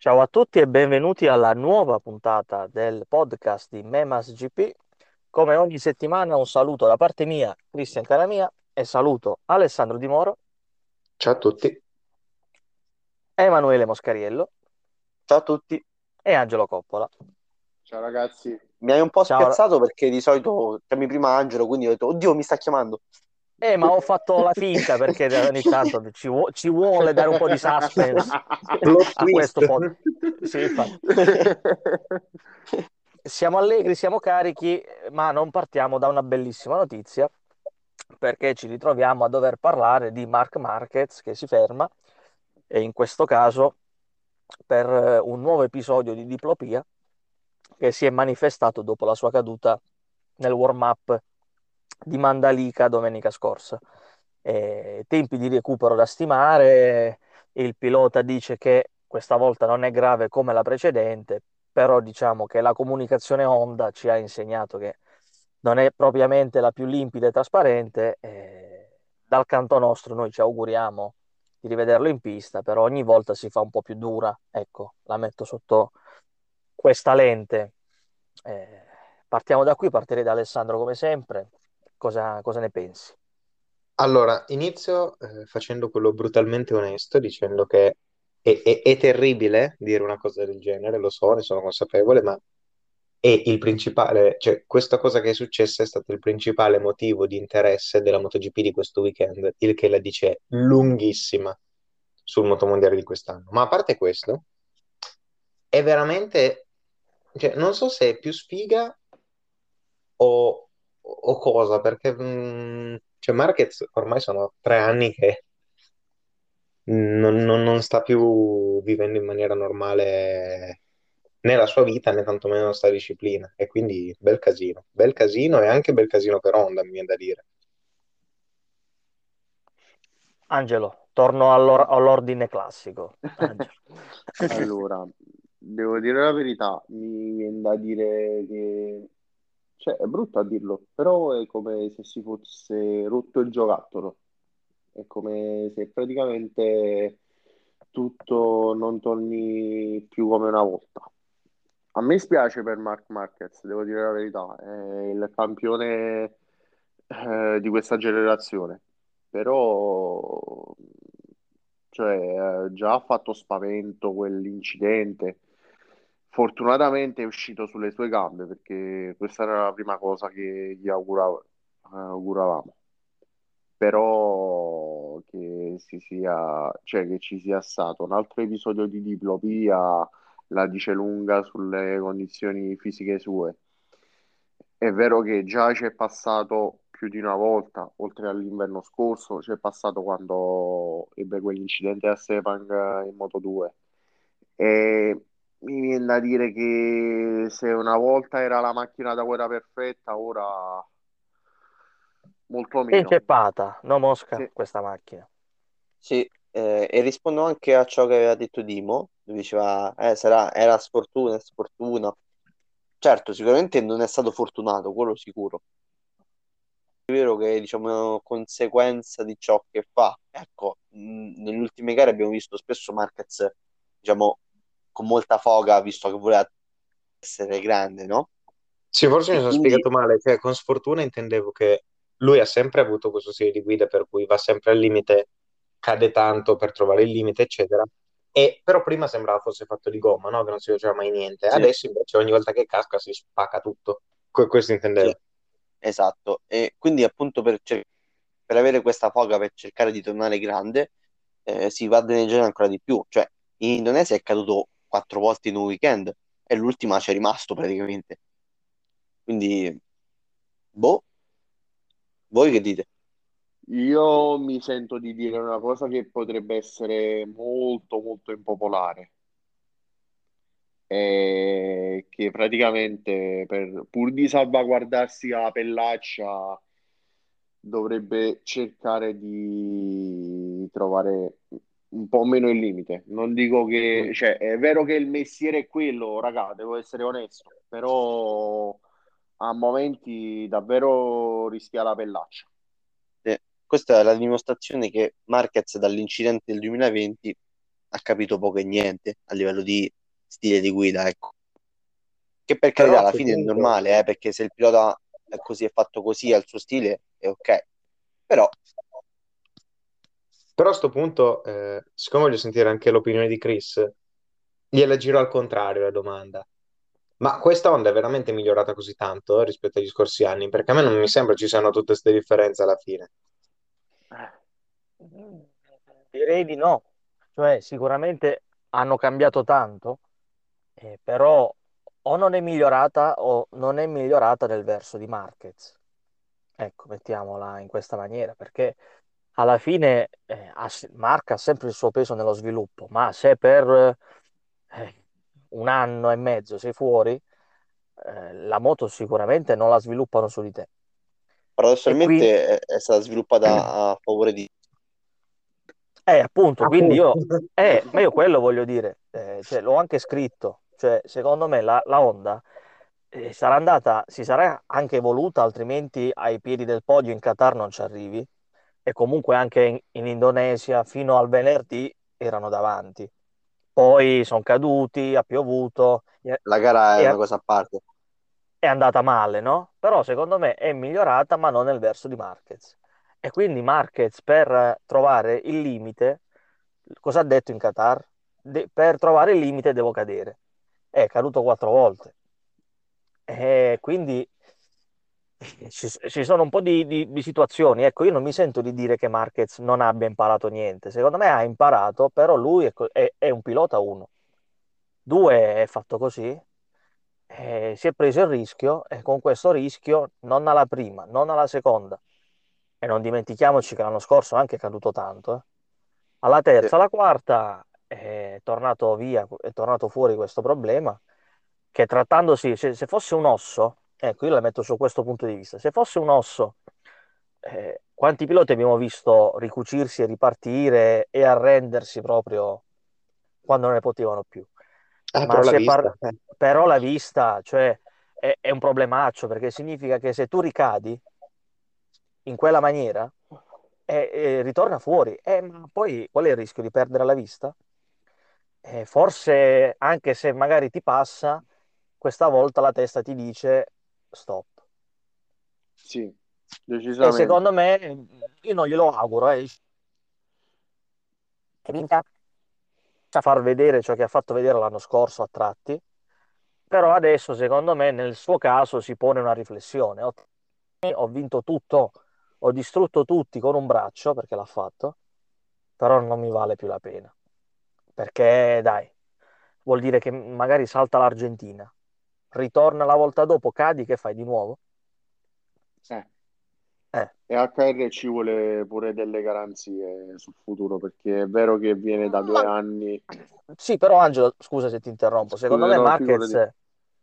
Ciao a tutti e benvenuti alla nuova puntata del podcast di Memas GP. Come ogni settimana un saluto da parte mia, Cristian Caramia, e saluto Alessandro Di Moro, Ciao a tutti. Emanuele Moscariello Ciao a tutti, e Angelo Coppola. Ciao ragazzi, mi hai un po' Ciao. spiazzato perché di solito chiami prima Angelo, quindi ho detto, oddio, mi sta chiamando. Eh, ma ho fatto la finta perché ogni tanto ci, vu- ci vuole dare un po' di suspense a questo pod. Sì. Siamo allegri, siamo carichi, ma non partiamo da una bellissima notizia perché ci ritroviamo a dover parlare di Mark Marquez che si ferma e in questo caso per eh, un nuovo episodio di diplopia che si è manifestato dopo la sua caduta nel warm-up di Mandalika domenica scorsa. Eh, tempi di recupero da stimare, il pilota dice che questa volta non è grave come la precedente, però diciamo che la comunicazione Honda ci ha insegnato che non è propriamente la più limpida e trasparente. eh, dal canto nostro noi ci auguriamo di rivederlo in pista, però ogni volta si fa un po' più dura. Ecco, la metto sotto questa lente. Eh, partiamo da qui, partirei da Alessandro come sempre. Cosa, cosa ne pensi? Allora, inizio eh, facendo quello brutalmente onesto, dicendo che è, è- è terribile dire una cosa del genere, lo so, ne sono consapevole, ma è il principale, cioè questa cosa che è successa è stato il principale motivo di interesse della MotoGP di questo weekend, il che la dice lunghissima sul motomondiale di quest'anno. Ma a parte questo, è veramente, cioè, non so se è più sfiga o, o cosa, perché mh, cioè Marquez ormai sono tre anni che non, non- non sta più vivendo in maniera normale né la sua vita né tantomeno la sua disciplina e quindi bel casino, bel casino e anche bel casino per Honda, mi viene da dire. Angelo, torno all'or- all'ordine classico. Allora, devo dire la verità, mi viene da dire che, cioè, è brutto a dirlo, però è come se si fosse rotto il giocattolo, è come se praticamente tutto non torni più come una volta. A me spiace per Marc Marquez, devo dire la verità, è il campione eh, di questa generazione, però cioè, eh, già ha fatto spavento quell'incidente. Fortunatamente è uscito sulle sue gambe perché questa era la prima cosa che gli auguravo- eh, auguravamo. Però che si sia, cioè, che ci sia stato un altro episodio di diplopia la dice lunga sulle condizioni fisiche sue. È vero che già ci è passato più di una volta, oltre all'inverno scorso, ci è passato quando ebbe quell'incidente a Sepang in Moto2. E mi viene da dire che se una volta era la macchina da guerra perfetta, ora molto È meno. inceppata, no Mosca, Sì. questa macchina. Sì, eh, e rispondo anche a ciò che aveva detto Dimo, dove diceva, eh, sarà, era sfortuna, sfortuna. Certo, sicuramente non è stato fortunato, quello sicuro. È vero che, diciamo, conseguenza di ciò che fa. Ecco, mh, nelle ultime gare abbiamo visto spesso Marquez, diciamo, con molta foga, visto che voleva essere grande, no? Sì, forse mi E sono quindi, spiegato male, cioè con sfortuna intendevo che lui ha sempre avuto questo stile di guida per cui va sempre al limite, cade tanto per trovare il limite, eccetera. E però prima sembrava fosse fatto di gomma, no? Che non si faceva mai niente. sì, Adesso invece ogni volta che casca si spacca tutto. Que- questo intendevo. sì, esatto. E quindi appunto per, cer- per avere questa foga, per cercare di tornare grande, eh, si va a danneggiare ancora di più. Cioè, in Indonesia è caduto quattro volte in un weekend e l'ultima c'è rimasto praticamente. Quindi, boh, voi che dite? Io mi sento di dire una cosa che potrebbe essere molto molto impopolare, è che praticamente per- pur di salvaguardarsi la pellaccia dovrebbe cercare di trovare un po' meno il limite. Non dico Mm. che, cioè, è vero che il mestiere è quello, raga, devo essere onesto, però a momenti davvero rischia la pellaccia. Eh, Questa è la dimostrazione che Marquez dall'incidente del 2020 ha capito poco e niente a livello di stile di guida, ecco. Che per carità alla fine è normale, eh, perché se il pilota è così, è fatto così, ha il suo stile, è ok. Però Però a sto punto, eh, siccome voglio sentire anche l'opinione di Chris, gliela giro al contrario la domanda. Ma questa Honda è veramente migliorata così tanto eh, rispetto agli scorsi anni? Perché a me non mi sembra ci siano tutte queste differenze alla fine. Direi di no, cioè sicuramente hanno cambiato tanto, eh, però o non è migliorata o non è migliorata nel verso di Marquez. Ecco, mettiamola in questa maniera, perché alla fine eh, Marca ha sempre il suo peso nello sviluppo, ma se per eh, un anno e mezzo sei fuori, eh, la moto sicuramente non la sviluppano su di te. E quindi, paradossalmente è, è stata sviluppata a favore di... eh, appunto, quindi io, Appunto. eh, ma io quello voglio dire, eh, cioè, l'ho anche scritto, cioè, secondo me la, la Honda eh, sarà andata, si sarà anche evoluta, altrimenti ai piedi del podio in Qatar non ci arrivi, e comunque anche in, in Indonesia fino al venerdì erano davanti. Poi sono caduti, ha piovuto, La gara è e- una cosa a parte. è andata male, no? Però secondo me è migliorata, ma non nel verso di Marquez. E quindi Marquez per trovare il limite, cosa ha detto in Qatar? De- per trovare il limite devo cadere. È caduto quattro volte. E quindi ci, ci sono un po' di, di- di situazioni. Ecco, io non mi sento di dire che Marquez non abbia imparato niente. Secondo me ha imparato, però lui è, è- è un pilota uno. Due è fatto così. Eh, si è preso il rischio e con questo rischio non alla prima, non alla seconda. E non dimentichiamoci che l'anno scorso è anche caduto tanto. eh. Alla terza, alla quarta è tornato via, è tornato fuori questo problema che trattandosi, se, se fosse un osso, ecco, io la metto su questo punto di vista, se fosse un osso, eh, quanti piloti abbiamo visto ricucirsi e ripartire e arrendersi proprio quando non ne potevano più? Ah, Ma però se par-. Eh. però la vista, cioè, è, è un problemaccio perché significa che se tu ricadi in quella maniera, eh, eh, ritorna fuori. Eh, ma poi qual è il rischio di perdere la vista? Eh, forse anche se magari ti passa, questa volta la testa ti dice stop. Sì, E decisamente. secondo me, io non glielo auguro, eh, che vinca a far vedere ciò che ha fatto vedere l'anno scorso a tratti, però adesso secondo me nel suo caso si pone una riflessione. Ho, ho vinto tutto, ho distrutto tutti con un braccio perché l'ha fatto, però non mi vale più la pena. Perché dai, vuol dire che magari salta l'Argentina, ritorna la volta dopo, cadi, che fai di nuovo? Eh. Eh, E HR ci vuole pure delle garanzie sul futuro, perché è vero che viene da due ma anni. sì, però Angelo, scusa se ti interrompo, secondo Scusa, me no, Marquez,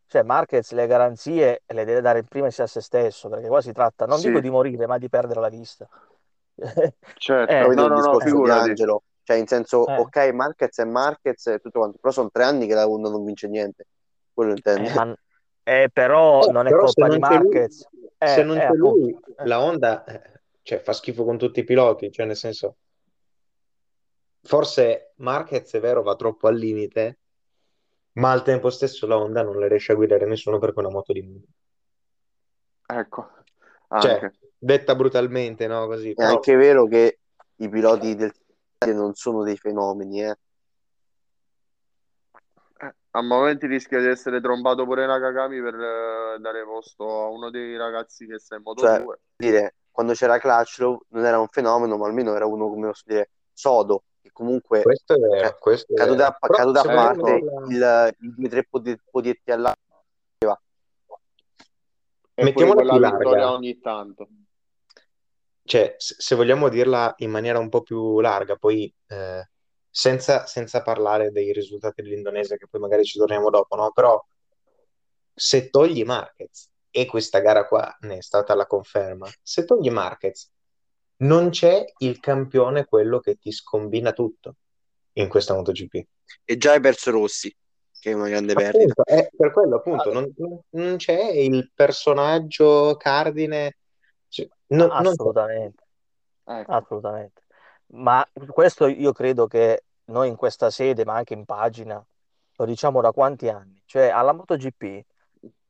cioè Marquez le garanzie le deve dare in primis a se stesso, perché qua si tratta, non dico Sì, di morire, ma di perdere la vista. certo. Eh, No, il no, no, discorso di figurati. Angelo? Cioè, in senso, eh, ok, Marquez è Marquez e tutto quanto, però sono tre anni che la Honda non vince niente. Quello eh, intende. ma, eh, però Eh, non è però se colpa di non c'è lui, Marquez, se eh, non eh, c'è appunto, lui, eh. la Honda, eh, cioè, fa schifo con tutti i piloti, cioè nel senso, forse Marquez è vero, va troppo al limite, ma al tempo stesso la Honda non le riesce a guidare nessuno perché è una moto di mondo. Ecco, Cioè, anche. detta brutalmente, no? Così, È però anche vero che i piloti del non sono dei fenomeni, eh. A momenti rischia di essere trombato pure Nakagami per eh, dare posto a uno dei ragazzi che sta in Moto Cioè, 2. dire, quando c'era Crutchlow non era un fenomeno, ma almeno era uno, come posso dire, sodo, che comunque, questo è vero, cioè, questo è caduta vero. a, Però caduta a se vogliamo parte, dirla, il, i tre podi- podietti E pure mettiamola più larga, ogni tanto. cioè, se se vogliamo dirla in maniera un po' più larga, poi eh, senza, senza parlare dei risultati dell'Indonesia, che poi magari ci torniamo dopo, no? Però se togli Marquez, e questa gara qua ne è stata la conferma, se togli Marquez, non c'è il campione quello che ti scombina tutto in questa MotoGP. e già hai perso Rossi, che è una grande perdita. Appunto, è per quello, appunto, Ah, non, non- non c'è il personaggio cardine, cioè, non, non assolutamente, Ecco, assolutamente. Ma questo io credo che noi in questa sede, ma anche in pagina, lo diciamo da quanti anni? Cioè, alla MotoGP,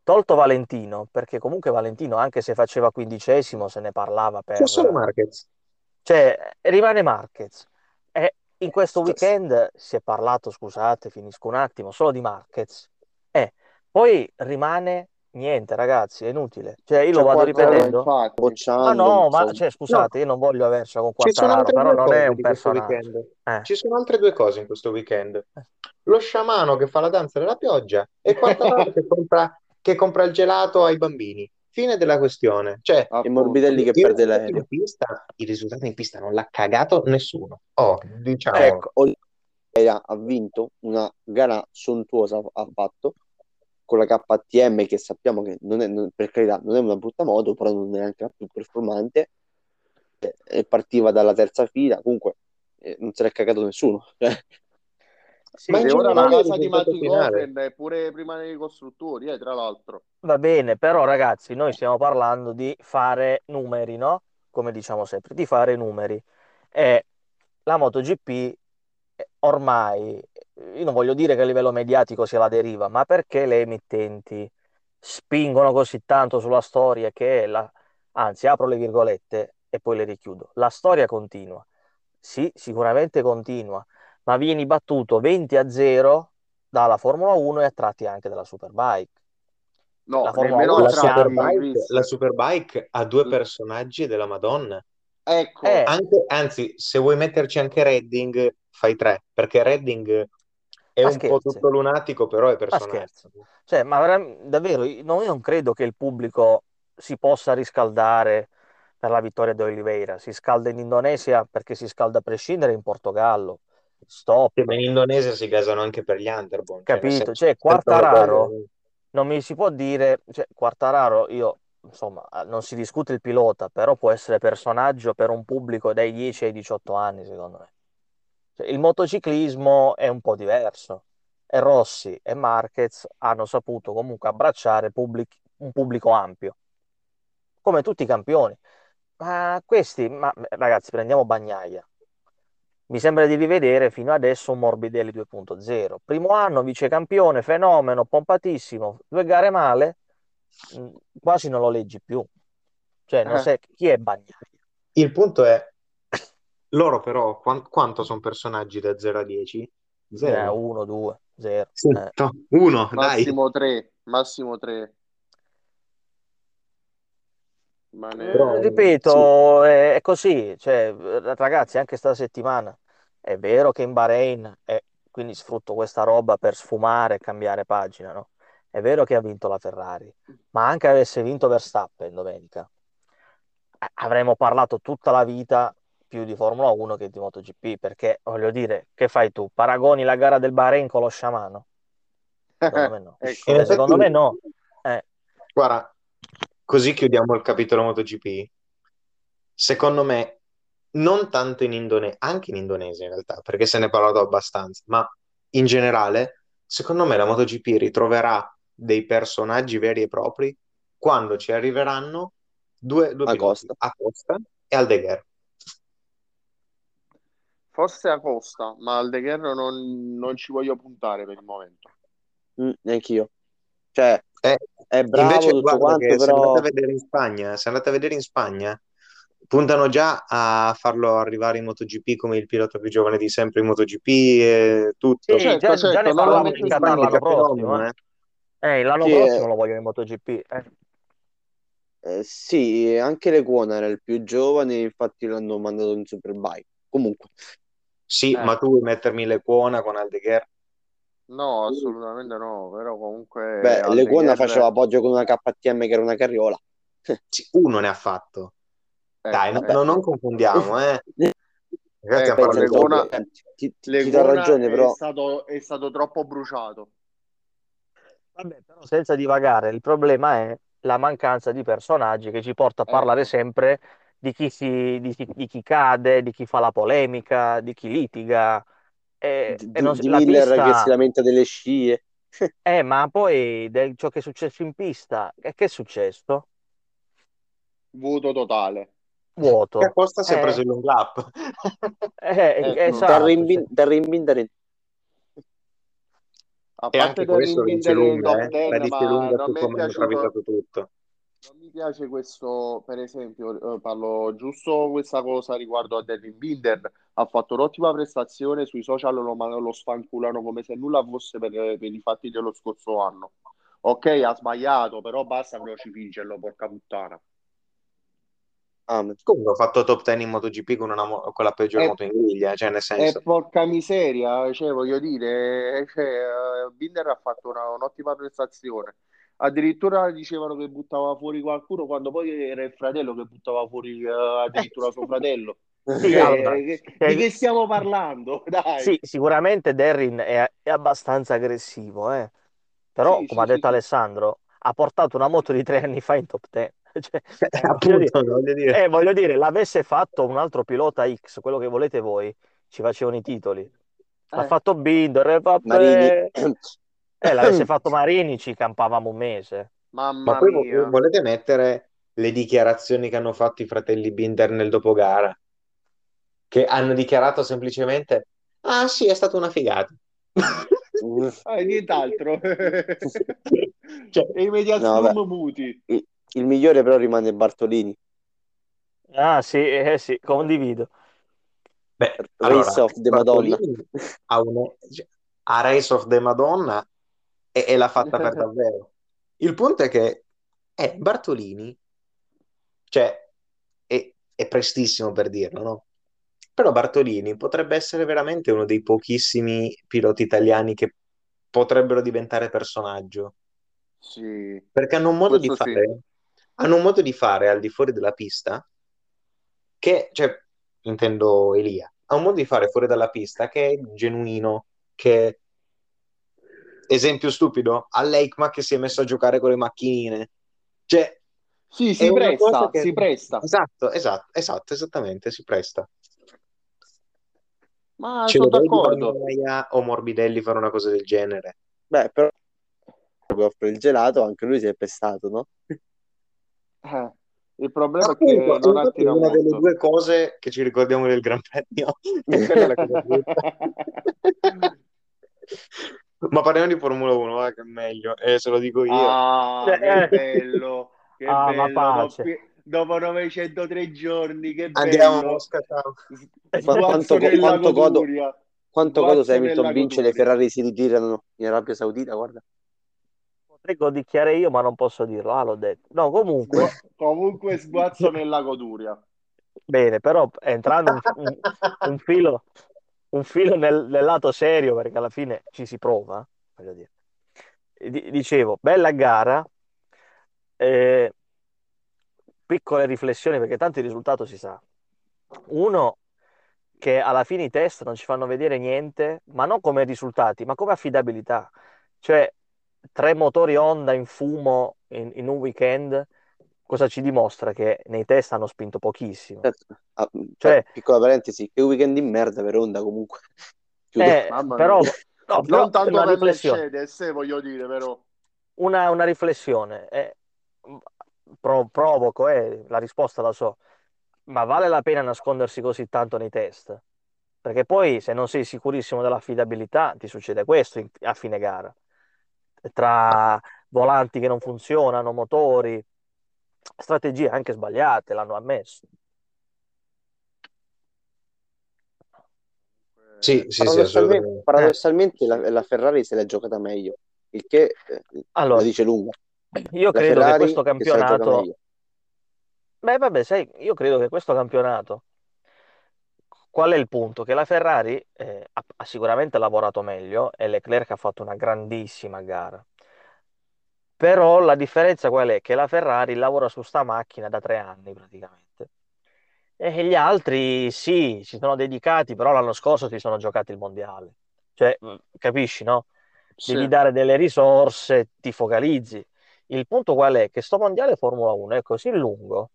tolto Valentino, perché comunque Valentino, anche se faceva quindicesimo, se ne parlava C'è solo per... Marquez. Cioè, rimane Marquez. E in questo St- weekend si è parlato, scusate, finisco un attimo, solo di Marquez. E poi rimane niente, ragazzi, è inutile. Cioè, io lo C'è vado ripetendo. infatti. Ma bocciando, no, ma cioè, No, scusate, io non voglio avercela con altre però non è un personaggio. weekend. Eh. Ci sono altre due cose in questo weekend. Lo sciamano che fa la danza della pioggia e Quartararo che compra, che compra il gelato ai bambini. Fine della questione. Cioè, Appunto. Morbidelli che i perde l'aereo. pista, i risultati in pista non l'ha cagato nessuno. Oh, diciamolo. Ecco, ha vinto una gara sontuosa, ha fatto con la KTM che sappiamo che non è, non- per carità non è una brutta moto, però non è neanche la più performante. Eh, e partiva dalla terza fila, comunque eh, non se l'è cagato nessuno. Cioè, sì, Ma in ora la casa di finale. Goffen è pure prima dei costruttori, eh, tra l'altro. va bene, però ragazzi, noi stiamo parlando di fare numeri, no? Come diciamo sempre, di fare numeri. E la MotoGP eh, ormai, io non voglio dire che a livello mediatico sia la deriva, ma perché le emittenti spingono così tanto sulla storia che la, anzi, apro le virgolette e poi le richiudo. La storia continua. Sì, sicuramente continua, ma vieni battuto 20 a 0 dalla Formula 1 e a tratti anche dalla Superbike. No, La Formula nemmeno 1 La Superbike, la Superbike ha due personaggi della Madonna. Ecco, Eh, Anche, anzi, se vuoi metterci anche Redding, fai tre, perché Redding è ma un po' scherzi, tutto lunatico, però è ma personaggio. scherzi. Cioè, ma davvero, non, io non credo che il pubblico si possa riscaldare per la vittoria di Oliveira. Si scalda in Indonesia perché si scalda a prescindere in Portogallo. Stop. Che in Indonesia si gasano anche per gli Underbone, cioè Capito? Cioè, Quartararo non mi si può dire, cioè, Quartararo, io, insomma, eh, non si discute il pilota, però può essere personaggio per un pubblico dai 10 ai 18 anni, secondo me. Cioè, il motociclismo è un po' diverso e Rossi e Marquez hanno saputo comunque abbracciare pubblic- un pubblico ampio, come tutti i campioni. Ma questi, ma, ragazzi, prendiamo Bagnaia. Mi sembra di rivedere fino adesso un Morbidelli 2.0. Primo anno, vicecampione, fenomeno, pompatissimo, due gare male, mh, quasi non lo leggi più. Cioè, non Eh. sai chi è Bagnaia. Il punto è, loro però, quan- quanto sono personaggi da 0 a 10? Eh, Zero. uno, due, zero. Sì, Eh. no, uno, dai. massimo tre, massimo tre. Ma ne- Però- Eh, ripeto, è, è così, cioè, ragazzi, anche sta settimana è vero che in Bahrain, e quindi sfrutto questa roba per sfumare e cambiare pagina, no? È vero che ha vinto la Ferrari, ma anche avesse vinto Verstappen domenica, avremmo parlato tutta la vita più di Formula 1 che di MotoGP, perché voglio dire, che fai tu? Paragoni la gara del Bahrain con lo sciamano? Secondo me no. Ecco. Secondo me no. Eh, Guarda, così chiudiamo il capitolo MotoGP. Secondo me, non tanto in Indonesia, anche in Indonesia in realtà, perché se ne è parlato abbastanza, ma in generale, secondo me la MotoGP ritroverà dei personaggi veri e propri quando ci arriveranno due, due piloti, Acosta. Acosta e Aldeguer. Forse a Costa, ma al De Guerro non, non ci voglio puntare per il momento. Mm, neanch'io. Cioè, Eh, è bravo invece, tutto quanto, che se però andate a vedere in Spagna, se andate a vedere in Spagna, puntano già a farlo arrivare in MotoGP come il pilota più giovane di sempre in MotoGP e tutto. sì, Certo, già, certo, già ne metto in Qatar l'anno prossimo. eh. eh. Eh, l'anno Sì, prossimo eh. lo vogliono in MotoGP. eh. eh, sì, anche Lecuona era il più giovane, infatti l'hanno mandato in Superbike. Comunque, Sì, Eh. ma tu vuoi mettermi le cuona con Aldeguer? No, assolutamente no, però comunque beh, al De Lecuona Guerre- faceva appoggio con una KTM che era una carriola. Sì, uno ne ha fatto. eh, Dai, no- eh. no- non confondiamo, eh. Ragazzi, Eh, a parlare Pensa, di Lecuona- ti, ti, do ragione, è però stato, è stato troppo bruciato. Vabbè, però senza divagare, il problema è la mancanza di personaggi che ci porta a parlare Ecco. sempre di chi, si, di, chi- di chi cade, di chi fa la polemica, di chi litiga. E, di, e non di Miller che pista, si lamenta delle scie. eh, ma poi del, ciò che è successo in pista, e che è successo? Voto totale. vuoto. E Costa si è Eh, preso il long lap. eh, Ecco. esatto, Terry sì. Bin- Terry Binder A E parte anche questo vince in lunga, eh. 10, La dice lunga su come hanno travisato tutto. Non mi piace questo, per esempio, eh, parlo giusto questa cosa riguardo a Devin Binder, ha fatto un'ottima prestazione, sui social lo, lo sfanculano come se nulla fosse per, per i fatti dello scorso anno. Ok, ha sbagliato, però basta crocifingerlo, porca puttana. Amen. Comunque ho fatto top 10 in MotoGP con, una con la peggiore E, moto in griglia, cioè nel e senso... porca miseria, cioè, voglio dire, cioè, eh, Binder ha fatto una- un'ottima prestazione. Addirittura dicevano che buttava fuori qualcuno, quando poi era il fratello che buttava fuori eh, addirittura suo fratello. Sì, Cioè, allora, che- eh, di che stiamo parlando? Dai. sì, sicuramente Derrin è, è abbastanza aggressivo, eh. Però, Sì, come ha sì, sì, detto. Alessandro, ha portato una moto di tre anni fa in top 10. Cioè, voglio dire, Appunto, voglio dire... eh, voglio dire, l'avesse fatto un altro pilota X, quello che volete voi, ci facevano i titoli. L'ha Eh, fatto Binder, e Marini. Eh, l'avesse fatto Marini, ci campavamo un mese. Ma mamma poi vo- mia. volete mettere le dichiarazioni che hanno fatto i fratelli Binder nel dopogara? Che hanno dichiarato semplicemente: Ah, sì, è stata una figata. Eh, nient'altro. Cioè, E i media No, muti. Il, il migliore però rimane Bartolini. Ah, sì, eh, sì, condivido. beh, Race allora, of the Madonna. Ha, un- cioè, ha Race of the Madonna e, e l'ha fatta per davvero. Il punto è che eh, Bartolini, cioè, è, è prestissimo per dirlo, no? Però Bartolini potrebbe essere veramente uno dei pochissimi piloti italiani che potrebbero diventare personaggio. Sì, Perché hanno un modo di questo sì. fare, hanno un modo di fare al di fuori della pista che, cioè, intendo Elia, ha un modo di fare fuori dalla pista che è genuino, che esempio stupido, all'Eikma che si è messo a giocare con le macchinine. Cioè, Sì, si presta, che... si presta. Esatto, esatto, esatto, esattamente, si presta. Ma Ce sono d'accordo. Bagnaia o Morbidelli fare una cosa del genere? Beh, però offre il gelato, anche lui si è pestato, no? Eh, il problema è che Appunto, non attira una delle molto. due cose che ci ricordiamo del Gran Premio Ma parliamo di Formula 1, va, che è meglio, e se lo dico io. Ah, che Eh. bello, che Ah, ma bello. pace. Dopo, dopo 903 giorni, che Andiamo a bello. S- Quanto, quanto godo, quanto godo se Hamilton vince le. Ferrari si ritirano in Arabia Saudita, guarda. Potrei godicchiare io, ma non posso dirlo. Ah, l'ho detto. No, comunque, comunque sguazzo nella goduria. bene, però entrando un, un- un filo, un filo nel, nel lato serio, perché alla fine ci si prova, di- dicevo, bella gara, eh, piccole riflessioni, perché tanto il risultato si sa. Uno, che alla fine i test non ci fanno vedere niente, ma non come risultati, ma come affidabilità. Cioè, tre motori Honda in fumo in, in un weekend, cosa ci dimostra? Che nei test hanno spinto pochissimo. Certo. Ah, Cioè- eh, piccola parentesi, che weekend di merda per Honda comunque. Eh, Mamma però, no, però Non tanto una per riflessione, Mercedes, eh, voglio dire, però. una, una riflessione. eh, pro- provoco, eh, la risposta la so, ma vale la pena nascondersi così tanto nei test? Perché poi se non sei sicurissimo dell'affidabilità ti succede questo in- a fine gara. Tra volanti che non funzionano, motori, strategie anche sbagliate, l'hanno ammesso. Sì, sì, sì, Paradossalmente, assolutamente. paradossalmente la, la Ferrari se l'è giocata meglio, il che eh, Allora, lo dice lunga. io La credo che Ferrari questo che giocata campionato, beh, vabbè, sai, io credo che questo campionato, qual è il punto? Che la Ferrari eh, ha, ha sicuramente lavorato meglio e Leclerc ha fatto una grandissima gara. Però la differenza qual è? Che la Ferrari lavora su sta macchina da tre anni praticamente. E gli altri sì, si sono dedicati, però l'anno scorso si sono giocati il mondiale. Cioè, mh, capisci, no? Devi Sì. dare delle risorse, ti focalizzi. Il punto qual è? Che sto mondiale Formula 1 è così lungo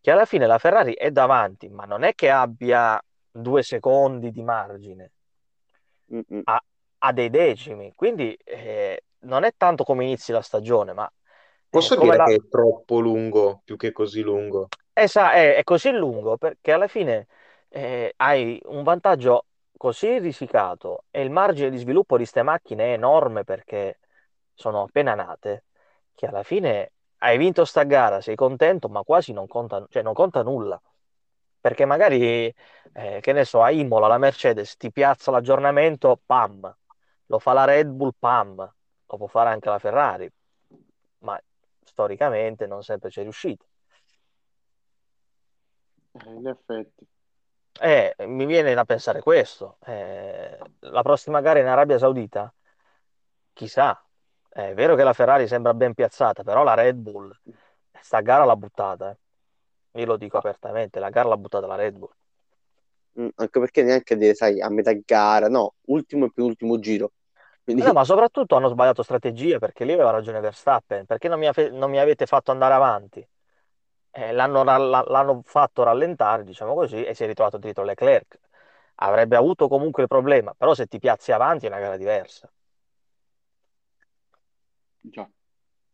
che alla fine la Ferrari è davanti, ma non è che abbia due secondi di margine, Mm, mm. ha dei decimi. Quindi eh, non è tanto come inizi la stagione, ma eh, Posso come dire la... che è troppo lungo, più che così lungo? esa- è, è così lungo perché alla fine eh, hai un vantaggio così risicato e il margine di sviluppo di queste macchine è enorme perché sono appena nate, che alla fine hai vinto sta gara, sei contento, ma quasi non conta, cioè non conta nulla. Perché magari, eh, che ne so, a Imola la Mercedes ti piazza l'aggiornamento, pam, lo fa la Red Bull, pam, lo può fare anche la Ferrari, ma storicamente non sempre c'è riuscita. Eh, in effetti. Eh, mi viene da pensare questo. Eh, la prossima gara in Arabia Saudita, chissà. È vero che la Ferrari sembra ben piazzata, però la Red Bull, sta gara l'ha buttata. eh. Io lo dico apertamente, la gara l'ha buttata la Red Bull. Mm, anche perché neanche dire, sai, a metà gara, no, ultimo e penultimo giro. Quindi, No, ma soprattutto hanno sbagliato strategia perché lì aveva ragione Verstappen. Perché non mi, non mi avete fatto andare avanti? Eh, l'hanno ra- la- l'hanno fatto rallentare, diciamo così, e si è ritrovato dietro Leclerc. Avrebbe avuto comunque il problema, però se ti piazzi avanti è una gara diversa. Già.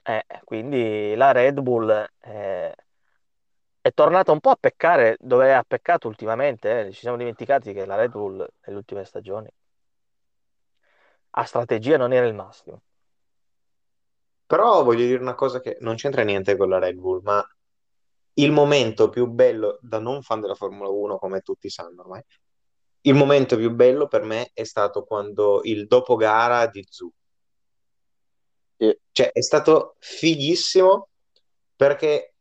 Eh, quindi la Red Bull eh, è tornata un po' a peccare dove ha peccato ultimamente. eh. Ci siamo dimenticati che la Red Bull nelle ultime stagioni a strategia non era il massimo. Però voglio dire una cosa che non c'entra niente con la Red Bull, ma il momento più bello, da non fan della Formula 1, come tutti sanno ormai, il momento più bello per me è stato quando il dopo gara di Zhu. Sì. Cioè, è stato fighissimo perché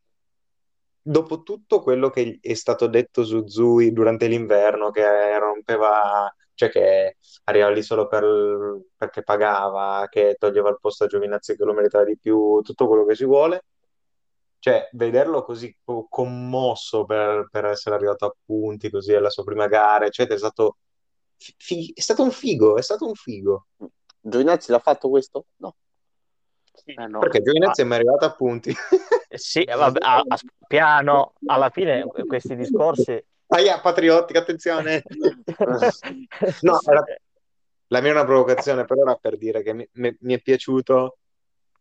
dopo tutto quello che è stato detto su Zui durante l'inverno, che rompeva, cioè che arrivava lì solo per- perché pagava, che toglieva il posto a Giovinazzi che lo meritava di più, tutto quello che si vuole, cioè vederlo così co- commosso per, per essere arrivato a punti così alla sua prima gara, eccetera, è stato, fi- è stato un figo, è stato un figo. Giovinazzi l'ha fatto questo? No. Eh no. Perché Giovinazzi è mai arrivato a punti. Ah, sì, eh, vabbè, a- a- piano, alla fine questi discorsi... Aia, patriottica, attenzione! No, era- La mia è una provocazione, però era per dire che mi, mi- mi è piaciuto,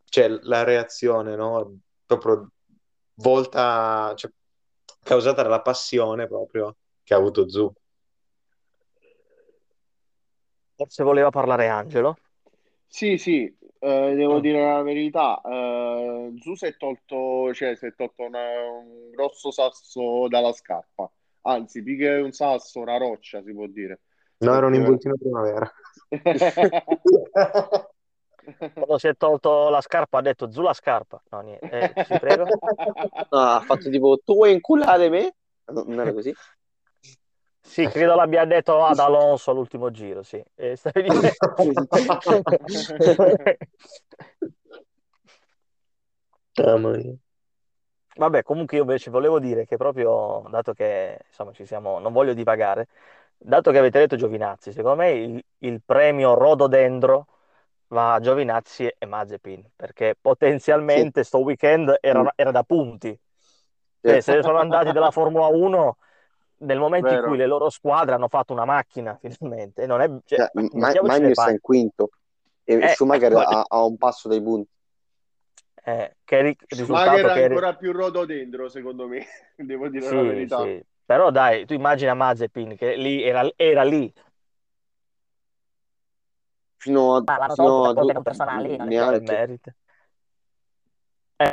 cioè, la reazione, no? Proprio volta, cioè, causata dalla passione proprio che ha avuto Zu. Forse voleva parlare Angelo. Sì, sì, eh, devo Mm. dire la verità. Eh, Zu si è tolto, cioè, si è tolto una- un grosso sasso dalla scarpa. Anzi, più che un sasso, una roccia, si può dire. No, era un Perché- involtino primavera. Quando si è tolto la scarpa ha detto giù la scarpa. No, niente. Eh, ti prego. No, ha fatto tipo, tu vuoi inculare me? No, non era così? Sì, credo l'abbia detto ad Alonso all'ultimo giro, sì. E stavi dicendo- Mamma mia. Vabbè, comunque io invece volevo dire che proprio, dato che insomma ci siamo, non voglio divagare, dato che avete detto Giovinazzi, secondo me il, il premio Rododendro va a Giovinazzi e Mazepin, perché potenzialmente sto weekend era, era da punti. Cioè, se ne sono andati dalla Formula 1 nel momento in Vero. cui le loro squadre hanno fatto una macchina, finalmente. E non è, cioè, Cioè, Ma- mettiamoci è palle. in quinto e Eh, Schumacher ecco. ha, ha un passo dai punti. Eh, che ri- risultato Schumacher è che ri- ancora più rododendro, secondo me, devo dire la Sì, verità. sì. Però dai, tu immagina Mazepin che lì era, era lì. Fino a, l'hanno fino a due- non personali, è è neanche. Eh,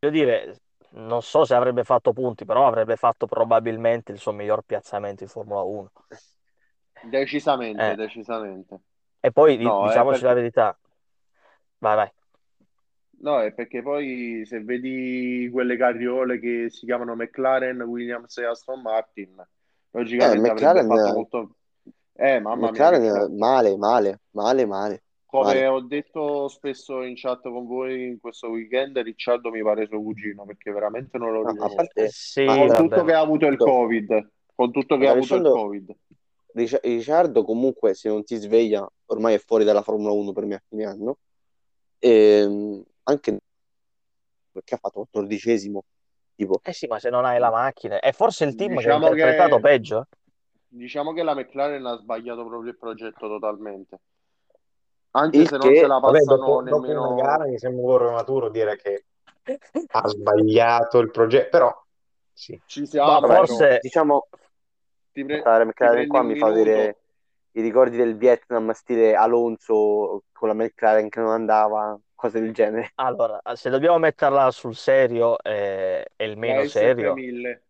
voglio dire, non so se avrebbe fatto punti, però avrebbe fatto probabilmente il suo miglior piazzamento in Formula 1. Decisamente, Eh. decisamente. E poi No, è diciamoci la perché- verità. Vai, vai. No, è perché poi se vedi quelle carriole che si chiamano McLaren, Williams e Aston Martin, logicamente Eh, avrebbe McLaren, fatto eh, molto... Eh, mamma mia, McLaren cazzo. male, male, male, male. Come male. ho detto spesso in chat con voi in questo weekend, Ricciardo mi pare suo cugino, perché veramente non lo No, a riconosco. parte Sì, Ma Con vabbè. tutto che ha avuto il. Covid, con tutto che ha avuto il Covid. Ric- Ricciardo comunque se non ti sveglia ormai è fuori dalla Formula 1 per me a fine anno Ehm, anche perché ha fatto 14esimo tipo Eh sì, ma se non hai la macchina, è forse il team che ha Diciamo interpretato che- peggio. Diciamo che la McLaren ha sbagliato proprio il progetto totalmente. Anche Il se non che- se la Vabbè, passano dopo, dopo nemmeno... una gara mi sembra un po' prematuro dire che ha sbagliato il progetto, però Sì. Ci siamo, Ma Vabbè, forse diciamo, Ti pre- stare ti McLaren qua mi fa vedere i ricordi del Vietnam stile Alonso con la McLaren che non andava, cose del genere. allora, se dobbiamo metterla sul serio eh, e il meno serio, S3000.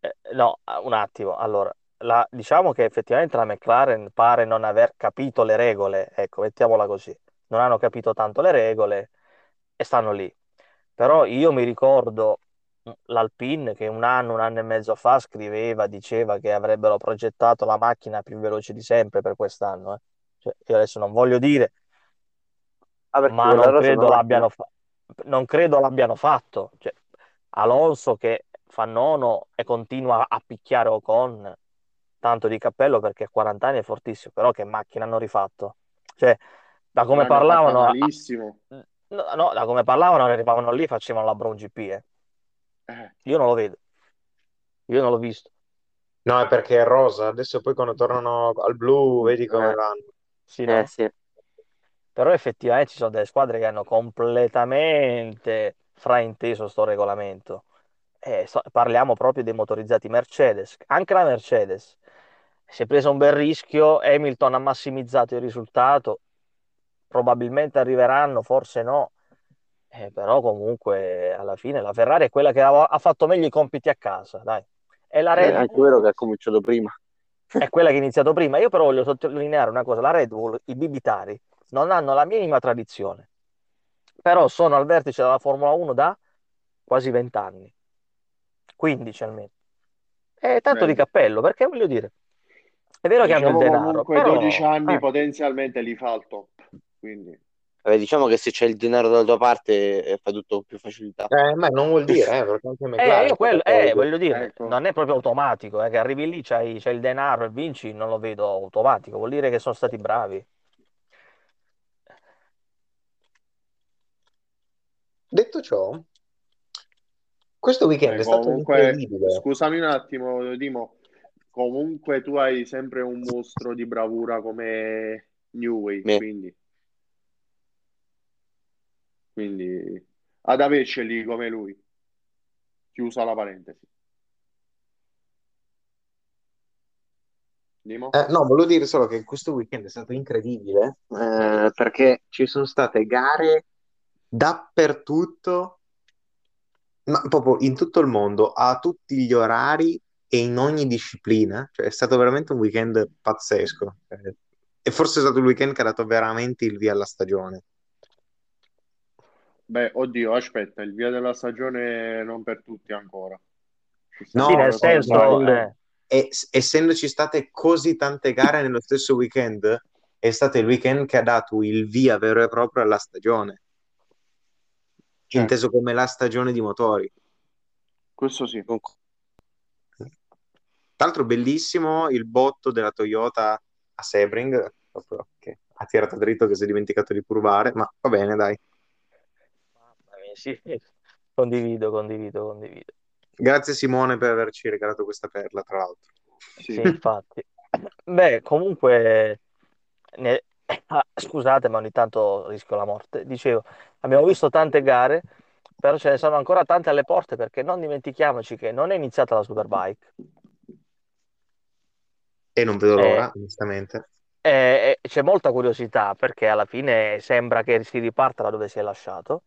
eh, no, un attimo. Allora, la- diciamo che effettivamente la McLaren pare non aver capito le regole, ecco, mettiamola così. Non hanno capito tanto le regole e stanno lì. Però io mi ricordo l'Alpine che un anno, un anno e mezzo fa scriveva, diceva che avrebbero progettato la macchina più veloce di sempre per quest'anno. eh. Cioè, io adesso non voglio dire, Ah, ma non credo l'abbiano fa- non credo l'abbiano fatto. Cioè, Alonso che fa nono e continua a picchiare Ocon, tanto di cappello perché a 40 anni è fortissimo, però che macchina hanno rifatto? Cioè, da come L'hanno parlavano, a- malissimo. no, no, da come parlavano arrivavano lì, facevano la Brown GP, eh. Eh, Io non lo vedo, io non l'ho visto. No, è perché è rosa. Adesso poi quando tornano al blu, vedi come Eh, vanno. Sì, no? eh, sì. Però effettivamente ci sono delle squadre che hanno completamente frainteso sto regolamento. Eh, so- parliamo proprio dei motorizzati Mercedes. Anche la Mercedes si è presa un bel rischio, Hamilton ha massimizzato il risultato, probabilmente arriveranno, forse no. Eh, però comunque alla fine la Ferrari è quella che ha, ha fatto meglio i compiti a casa, dai. E la È Red anche Bull vero che ha cominciato prima. è quella che ha iniziato prima. Io però voglio sottolineare una cosa, la Red Bull, i bibitari, non hanno la minima tradizione, però sono al vertice della Formula 1 da quasi 20 anni, 15 almeno. È tanto di vedi. cappello, perché voglio dire, è vero che hanno il Diciamo denaro, comunque 12 però... anni eh, potenzialmente li fa al top. Quindi, Vabbè, diciamo che se c'è il denaro dalla tua parte eh, fa tutto con più facilità. Eh, ma non vuol dire, eh, perché anche eh, McLaren quello, eh, voglio dire, ecco, non è proprio automatico, eh, che arrivi lì, c'hai, c'hai il denaro e vinci, non lo vedo automatico, vuol dire che sono stati bravi. Detto ciò, questo weekend beh, è stato comunque, incredibile. scusami un attimo, Dimo, comunque tu hai sempre un mostro di bravura come Newey, Me. quindi, quindi ad averceli come lui, chiusa la parentesi. Dimo? Eh, no, volevo dire solo che questo weekend è stato incredibile eh, perché ci sono state gare dappertutto, ma proprio in tutto il mondo, a tutti gli orari e in ogni disciplina. Cioè, è stato veramente un weekend pazzesco. Eh, e forse è stato il weekend che ha dato veramente il via alla stagione. Beh, oddio, aspetta, il via della stagione non per tutti ancora. Ci Sì, No, nel senso, eh, e- essendoci state così tante gare nello stesso weekend, è stato il weekend che ha dato il via vero e proprio alla stagione, Certo, inteso come la stagione di motori. questo sì. Non- Tra l'altro bellissimo il botto della Toyota a Sebring, proprio che ha tirato dritto che si è dimenticato di curvare, ma va bene, dai. mamma mia, sì, condivido, condivido, condivido. Grazie Simone per averci regalato questa perla, tra l'altro. Sì, Sì. infatti. Beh, comunque, ne- ah, scusate, ma ogni tanto rischio la morte. Dicevo, abbiamo visto tante gare, però ce ne sono ancora tante alle porte perché non dimentichiamoci che non è iniziata la Superbike. E non vedo E, l'ora, onestamente. e- e c'è molta curiosità perché alla fine sembra che si riparta da dove si è lasciato.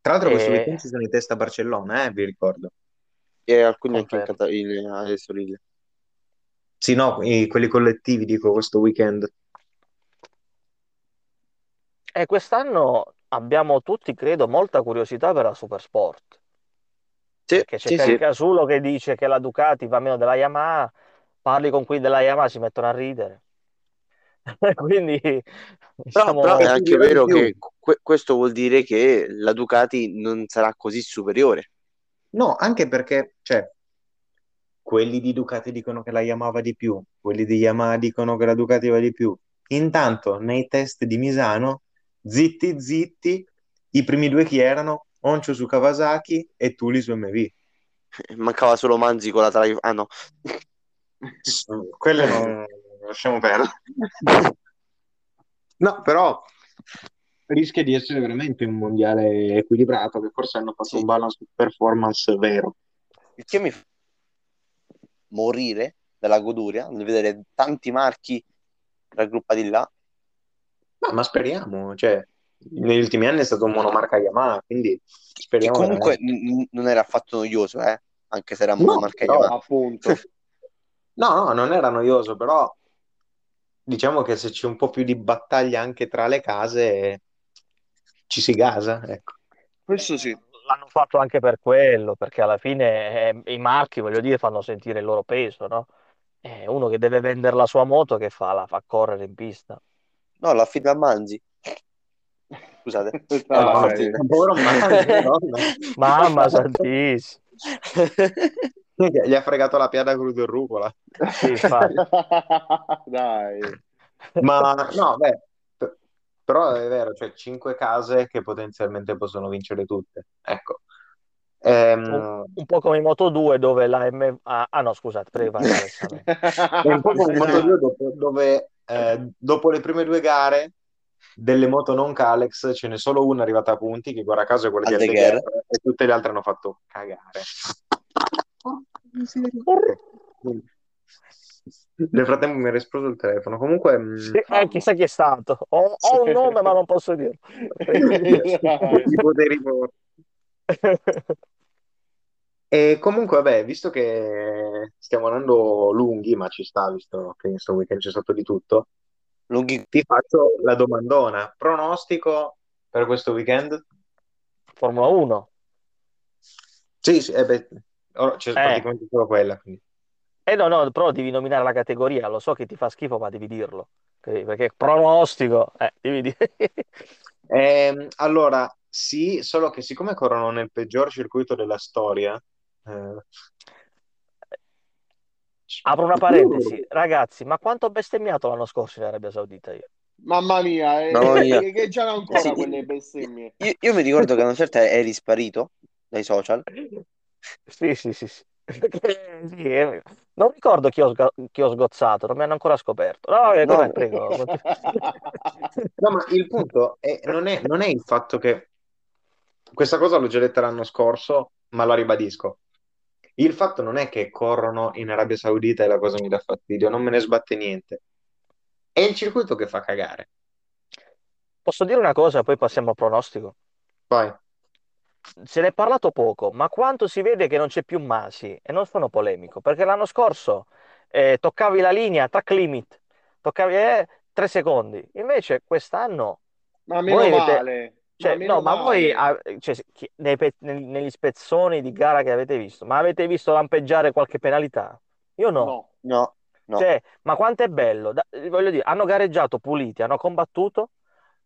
Tra l'altro questo E weekend ci sono i test a Barcellona, eh, vi ricordo. E alcuni anche in confermo. Cata- in- a Estoril. Sì, no, i- quelli collettivi, dico, questo weekend. E quest'anno abbiamo tutti, credo, molta curiosità per la Supersport. Sì, Perché c'è sì, sì. Casulo che dice che la Ducati va meno della Yamaha, parli con quelli della Yamaha si mettono a ridere. Quindi Però, però è siamo... anche vero più. che que- questo vuol dire che la Ducati non sarà così superiore. No, anche perché, cioè, quelli di Ducati dicono che la Yamaha va di più, quelli di Yamaha dicono che la Ducati va di più. Intanto, nei test di Misano, zitti zitti, i primi due chi erano? Oncio su Kawasaki e Tuli su MV. Mancava solo Manzi con la tra... Ah no. Quelle non lasciamo perdere. No, però rischia di essere veramente un mondiale equilibrato, che forse hanno fatto Sì. un balance performance vero. Il che mi fa morire dalla goduria nel vedere tanti marchi raggruppati là. Ma, ma speriamo, cioè, negli ultimi anni è stato un monomarca Yamaha, quindi speriamo comunque veramente. n- non era affatto noioso, eh? Anche se era No, monomarca però- Yamaha. Appunto. No, no, non era noioso, però diciamo che se c'è un po' più di battaglia anche tra le case, ci si gasa, ecco. Questo sì. L'hanno fatto anche per quello, perché alla fine eh, i marchi, voglio dire, fanno sentire il loro peso, no? Eh, uno che deve vendere la sua moto, che fa? La fa correre in pista. No, la affida a Manzi. Scusate. Povero Manzi, Madonna. Mamma santissima. Gli ha fregato la piada crudo e rucola. Sì. Dai. Ma no, beh, però è vero, cioè cinque case che potenzialmente possono vincere tutte. Ecco. Ehm, Un, un po' come in Moto 2 dove la M... Ah, ah, no, scusate, è un po' come in Moto 2 dopo- dove eh, dopo le prime due gare delle moto non Calex ce n'è solo una arrivata a punti, che guarda caso è quella di Aldeguer. E tutte le altre hanno fatto cagare. Nel frattempo mi era esploso il telefono. Comunque, mh, Sì, eh, chissà chi è stato. Ho, ho un nome, ma non posso dirlo. i poteri forti. E comunque, vabbè, visto che stiamo andando lunghi, ma ci sta, visto che in questo weekend c'è stato di tutto, Lunghi ti faccio la domandona. Pronostico per questo weekend? Formula 1. Sì, sì, eh beh, ora c'è Eh. praticamente solo quella. quindi. Eh no, no, però devi nominare la categoria. Lo so che ti fa schifo, ma devi dirlo. Perché pronostico, eh, devi dire. Ehm, allora, sì, solo che siccome corrono nel peggior circuito della storia, eh, Apro una parentesi. Ragazzi, ma quanto ho bestemmiato l'anno scorso in Arabia Saudita io? Mamma mia, eh, Mamma mia. che, che già ancora Sì. quelle bestemmie. Io, io mi ricordo che a una certa eri sparito dai social. Sì, sì, sì, sì. Sì, eh, non ricordo chi ho, chi ho sgozzato, non mi hanno ancora scoperto. No, No. vabbè, prego. No, ma il punto è- non è, non è il fatto che questa cosa l'ho già detta l'anno scorso, ma la ribadisco. Il fatto non è che corrono in Arabia Saudita e la cosa mi dà fastidio, non me ne sbatte niente. È il circuito che fa cagare. Posso dire una cosa, poi passiamo al pronostico. Vai. Se ne è parlato poco, ma quanto si vede che non c'è più Masi, e non sono polemico, perché l'anno scorso eh, toccavi la linea, track limit, toccavi eh, tre secondi, invece quest'anno, Ma meno avete- male. Cioè, meno no, ma voi, male. cioè, chi- nei negli spezzoni di gara che avete visto, ma avete visto lampeggiare qualche penalità? Io no. No. No, no. Cioè, ma quanto è bello, Da- voglio dire, hanno gareggiato puliti, hanno combattuto,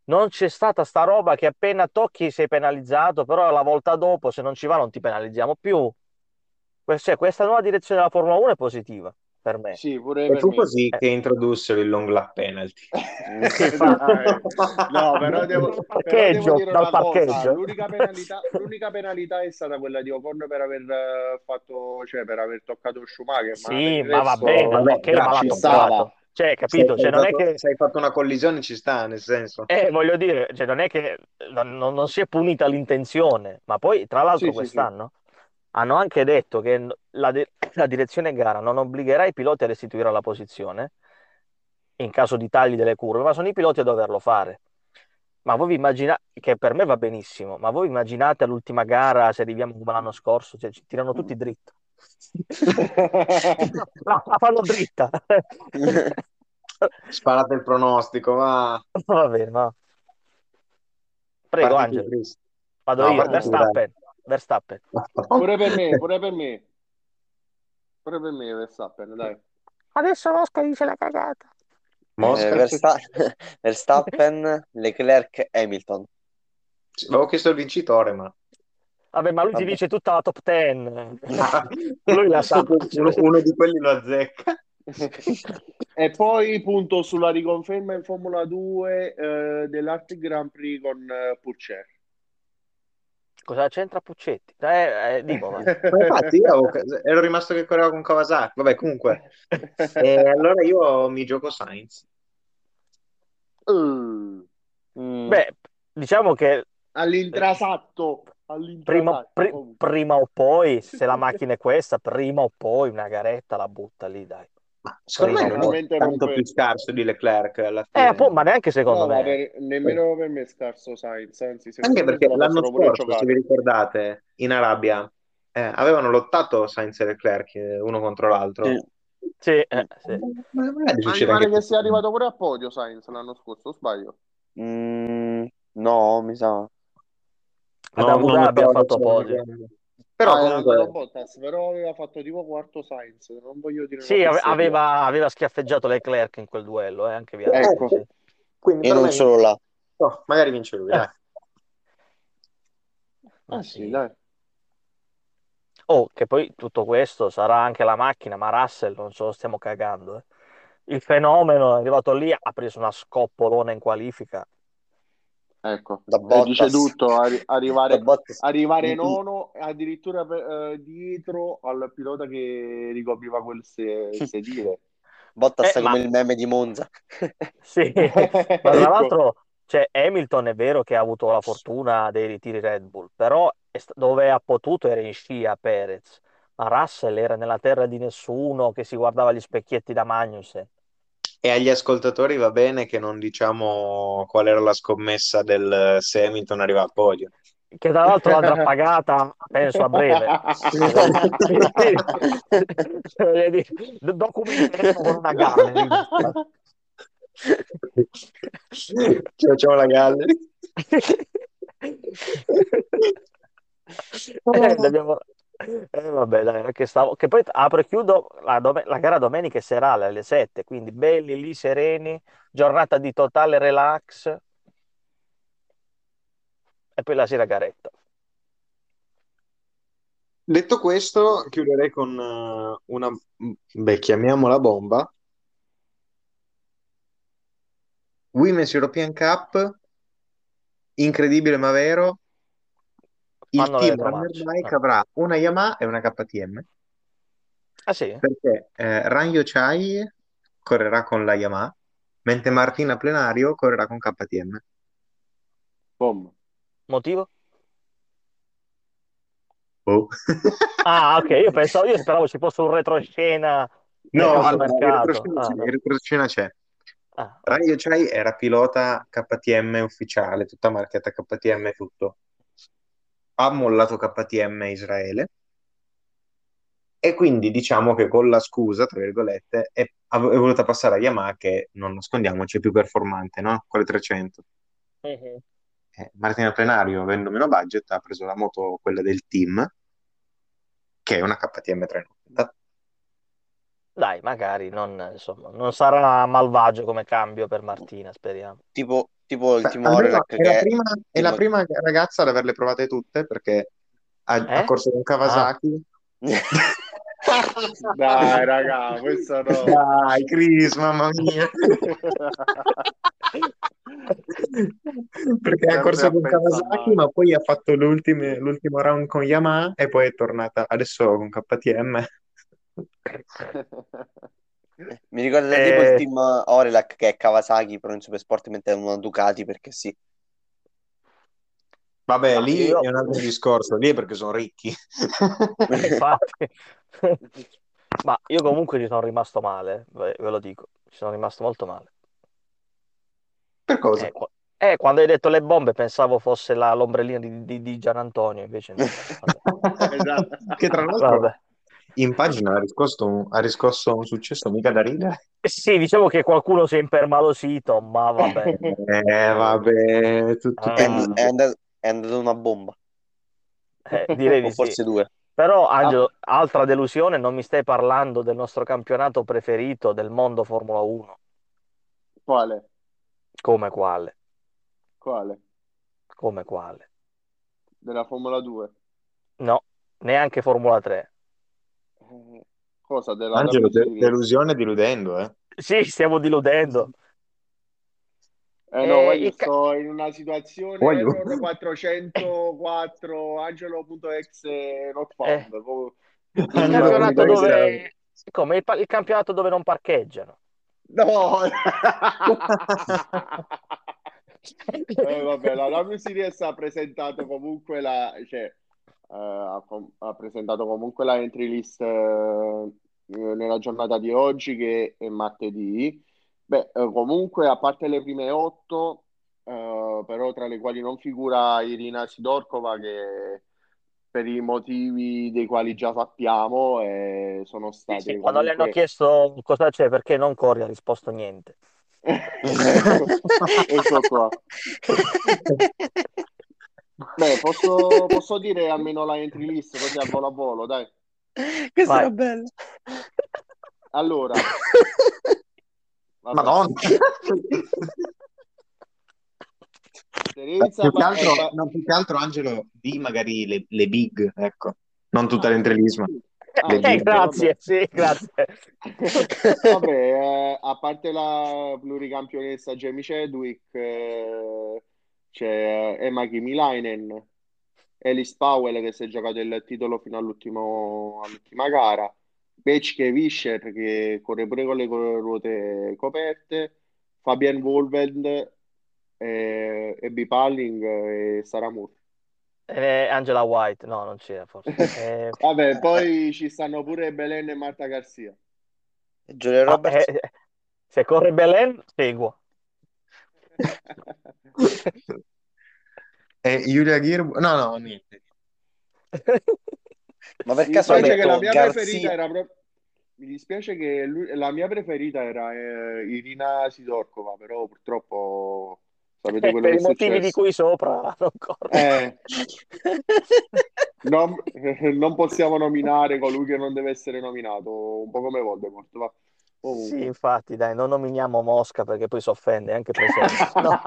non c'è stata sta roba che appena tocchi sei penalizzato, però la volta dopo se non ci va non ti penalizziamo più. Cioè, questa nuova direzione della Formula 1 è positiva per me. Sì, pure E fu me. così Eh. che introdussero il long lap penalty. Dai. No, però devo, Dal però parcheggio, devo dire dal cosa. parcheggio. L'unica penalità, l'unica penalità è stata quella di Ocon per aver eh, fatto, cioè per aver toccato Schumacher. Ma Sì, ma va bene, vabbè, perché ma l'ha ci toccato. stava. Cioè, capito? Se Cioè, hai non è fatto, che... se hai fatto una collisione ci sta, nel senso. Eh, voglio dire, cioè, non è che non, non- non si è punita l'intenzione, ma poi, tra l'altro, Sì, sì, quest'anno hanno anche detto che la, de- la direzione gara non obbligherà i piloti a restituire la posizione in caso di tagli delle curve, ma sono i piloti a doverlo fare. Ma voi vi immaginate, che per me va benissimo, ma voi immaginate all'ultima gara se arriviamo come l'anno scorso, cioè ci tirano tutti dritto. La, la fanno dritta. Sparate il pronostico, va. Va bene, va. Prego, Angelo. Vado No, io, Verstappen. Verstappen. Pure per me, pure per me. Pure per me, Verstappen, dai. Adesso Mosca dice la cagata. Mosca? Eh, Versta- Verstappen, Leclerc, Hamilton. Avevo chiesto il vincitore, ma... Vabbè, ma lui ti dice tutta la top 10. Lui la sa. Uno, uno di quelli lo azzecca. E poi punto sulla riconferma in Formula 2 eh, dell'Art Grand Prix con eh, Purcer. Cosa c'entra Puccetti? Eh, eh, Dimo, va. Ma infatti io avevo- ero rimasto che correva con Kawasaki. Vabbè, comunque. E allora io mi gioco Sainz. Uh, Mm, Beh, diciamo che All'intrasatto. prima, comunque. prima o poi, se la macchina è questa, prima o poi una garetta la butta lì, dai. Ma secondo me non è tanto più scarso di Leclerc alla Eh, fine. appunto, ma neanche secondo No, ma me. per- nemmeno per me è scarso Sainz, anzi, Anche perché l'anno scorso, se vi ricordate, in Arabia eh, avevano lottato Sainz e Leclerc eh, uno contro l'altro. Sì. Sì, eh, sì. Ma magari Ma mi pare anche che sia arrivato pure a podio Sainz l'anno scorso, o sbaglio? Mm, no, mi sa. Ad No, Abu non Dhabi ha fatto podio. Però Ah, comunque Bottas, però aveva fatto tipo quarto Sainz, non voglio dire Sì, aveva, aveva schiaffeggiato Leclerc in quel duello, eh, anche via Ecco. sì. quindi E non me solo là. no, magari vince lui, dai. Ma Ah sì. sì, dai. Oh, che poi tutto questo sarà anche la macchina, ma Russell non ce lo stiamo cagando. eh. Il fenomeno è arrivato lì, ha preso una scoppolona in qualifica. Ecco, Da e dice Bottas. tutto, arri- arrivare, Bottas. arrivare nono, addirittura eh, dietro al pilota che ricopriva quel se- sedile. Bottas Eh, come ma- il meme di Monza. Sì, ma tra Ecco. l'altro cioè, Hamilton è vero che ha avuto la fortuna dei ritiri Red Bull, però è sta- dove ha potuto era in scia Perez, ma Russell era nella terra di nessuno che si guardava gli specchietti da Magnussen. E agli ascoltatori va bene che non diciamo qual era la scommessa del se Hamilton arriva a podio. Che tra l'altro l'andrà pagata, penso, a breve. Documenteremo con una gallery. Ci facciamo la gallery. Eh, dobbiamo- eh, vabbè, dai, che, stavo... che poi apro e chiudo la, dome- la gara domenica è serale alle 7, quindi belli lì, sereni, giornata di totale relax e poi la sera garetta. Detto questo, chiuderei con eh, una, beh, chiamiamola bomba. Women's European Cup, incredibile ma vero. Il team. Runner Bike Ah. avrà una Yamaha e una KTM Ah sì? perché eh, Ranjo Chai correrà con la Yamaha, mentre Martina Plenario correrà con KTM. Boom. Motivo? Oh. Ah, ok, io pensavo, io speravo ci fosse un retroscena No, al no, il mercato. retroscena Ah, c'è, no. il retroscena c'è. Ah, ok. Ranjo Chai era pilota KTM ufficiale, tutta marchiata KTM e tutto. Ha mollato KTM Israele e quindi diciamo che con la scusa, tra virgolette, è, è voluta passare a Yamaha che, non nascondiamoci, è più performante, no? Con le 300. Mhm. Eh, Martina Plenario, avendo meno budget, ha preso la moto, quella del team, che è una KTM 390. Dai, magari non, insomma, non sarà malvagio come cambio per Martina, speriamo. Tipo, tipo il Beh, Timo almeno Orlek è la che prima, è la prima ragazza ad averle provate tutte perché ha, ha Eh? corso con Kawasaki. Dai, raga, questo no. Dai, Chris, mamma mia. Perché ha corso con Kawasaki, ma poi ha fatto l'ultimo round con Yamaha e poi è tornata adesso con KTM. Mi ricorda tipo il Eh, team Orelak che è Kawasaki, però in Supersport mette una Ducati perché sì. Vabbè, ma lì io... è un altro discorso, lì è perché sono ricchi. Eh, Infatti, ma io comunque ci sono rimasto male, ve lo dico, ci sono rimasto molto male. Per cosa? Eh, eh, quando hai detto le bombe pensavo fosse la- l'ombrellino di, di, di Gian Antonio, invece no. Esatto. Che tra l'altro Vabbè. In pagina ha riscosso un, ha riscosso un successo mica da ridere. Eh Sì, diciamo che qualcuno si è impermalosito, ma vabbè. Eh, vabbè, tu- tutti È, Ah, and- è andato, è andato una bomba, eh, direi o di sì. forse due. Però, Ah, Angelo, altra delusione, non mi stai parlando del nostro campionato preferito del mondo Formula 1. quale? Come quale? Quale? Come quale? Della Formula 2? No, neanche Formula 3. Eh, Cosa? Della Angelo, W de- Series? delusione diludendo, eh. Sì, stiamo diludendo. Eh no, Eh, io il ca- sto in una situazione Voglio. error 404 angelo.exe not Eh, found. Proprio- il Angelo, campionato come dove... Come? Il, pa- il campionato dove non parcheggiano. No! Eh, vabbè, la Rami Series ha presentato comunque la, cioè, eh, ha, com- ha presentato comunque la entry list eh, nella giornata di oggi che è martedì. Beh, eh, comunque, a parte le prime otto, eh, però tra le quali non figura Irina Sidorkova che per i motivi dei quali già sappiamo eh, sono Sì, state sì, quando le hanno comunque chiesto cosa c'è, perché non corri, ha risposto niente. ecco, ecco qua. Beh, posso, posso dire almeno la entry list così a volo a volo, dai. Questa era Vai. bella. Allora, vabbè, Madonna. Teresa Più che altro, Ba- no, più che altro, Angelo, di magari le, le big, ecco, non tutta l'entrelisma. Ah, Eh, grazie, sì, grazie. Vabbè, eh, a parte la pluricampionessa Jamie Chadwick, eh, c'è Emma Kimilainen, Alice Powell che si è giocato il titolo fino all'ultimo- all'ultima gara, Bechke Vischer che corre pure con le ruote coperte, Fabian Wolvend, eh, Abby Palling e Sarah Moore. Eh, Angela White, no, non c'era forse. Eh, Vabbè, poi ci stanno pure Belen e Marta Garcia. Giulia ah, Roberts. eh, se corre Belen, seguo. E Giulia Girbo... No, no, niente. Ma per caso ha dispiace che la mia Garzia? preferita era proprio. Mi dispiace che lui- la mia preferita era eh, Irina Sidorkova, però purtroppo sapete Eh, quello per che i è motivi di successo. cui sopra non corre. Eh, non, non possiamo nominare colui che non deve essere nominato, un po' come Voldemort, va. Sì, Comunque. infatti, dai, non nominiamo Mosca perché poi si offende anche presente. No.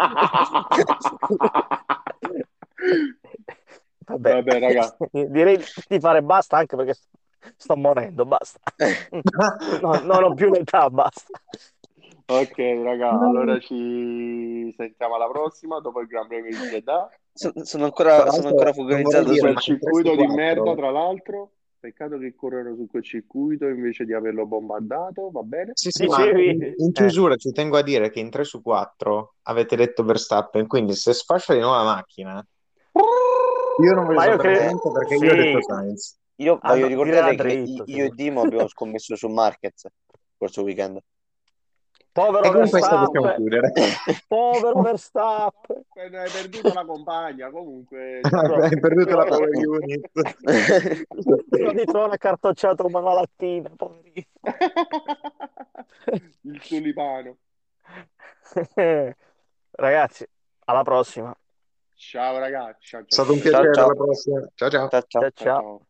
Vabbè, Vabbè, raga. direi di fare basta anche perché sto morendo, basta. No, non ho più l'età, basta. Ok, raga, allora ci sentiamo alla prossima dopo il Gran Premio di Jeddah. Sono, sono ancora, sono ancora focalizzato dire, su... quel ma in circuito di 3 su merda, 4 tra l'altro. Peccato che corrono su quel circuito invece di averlo bombardato, va bene? Sì, sì, ma in, Eh. chiusura ci tengo a dire che in 3 su 4 avete detto Verstappen, quindi se sfascia di nuovo la macchina, io non voglio Ma io sapere credo- niente perché io ho detto sì. Sainz. Io Ah, voglio no, ricordare tirala che dritto, io e sì. Dimo abbiamo scommesso su Marquez questo weekend. Povero E con questo possiamo Verstappen, chiudere. povero Verstappen. Eh, Hai perduto la compagna, comunque. Hai perduto la power unit. Lo ritrovo accartocciato una malattina, poverino. Il tulipano. Ragazzi, alla prossima. Ciao ragazzi. Ciao, È ciao, stato un ciao. Ciao, piacere, ciao. alla prossima. Ciao ciao. Ciao, ciao. Ciao, Ciao, ciao. ciao.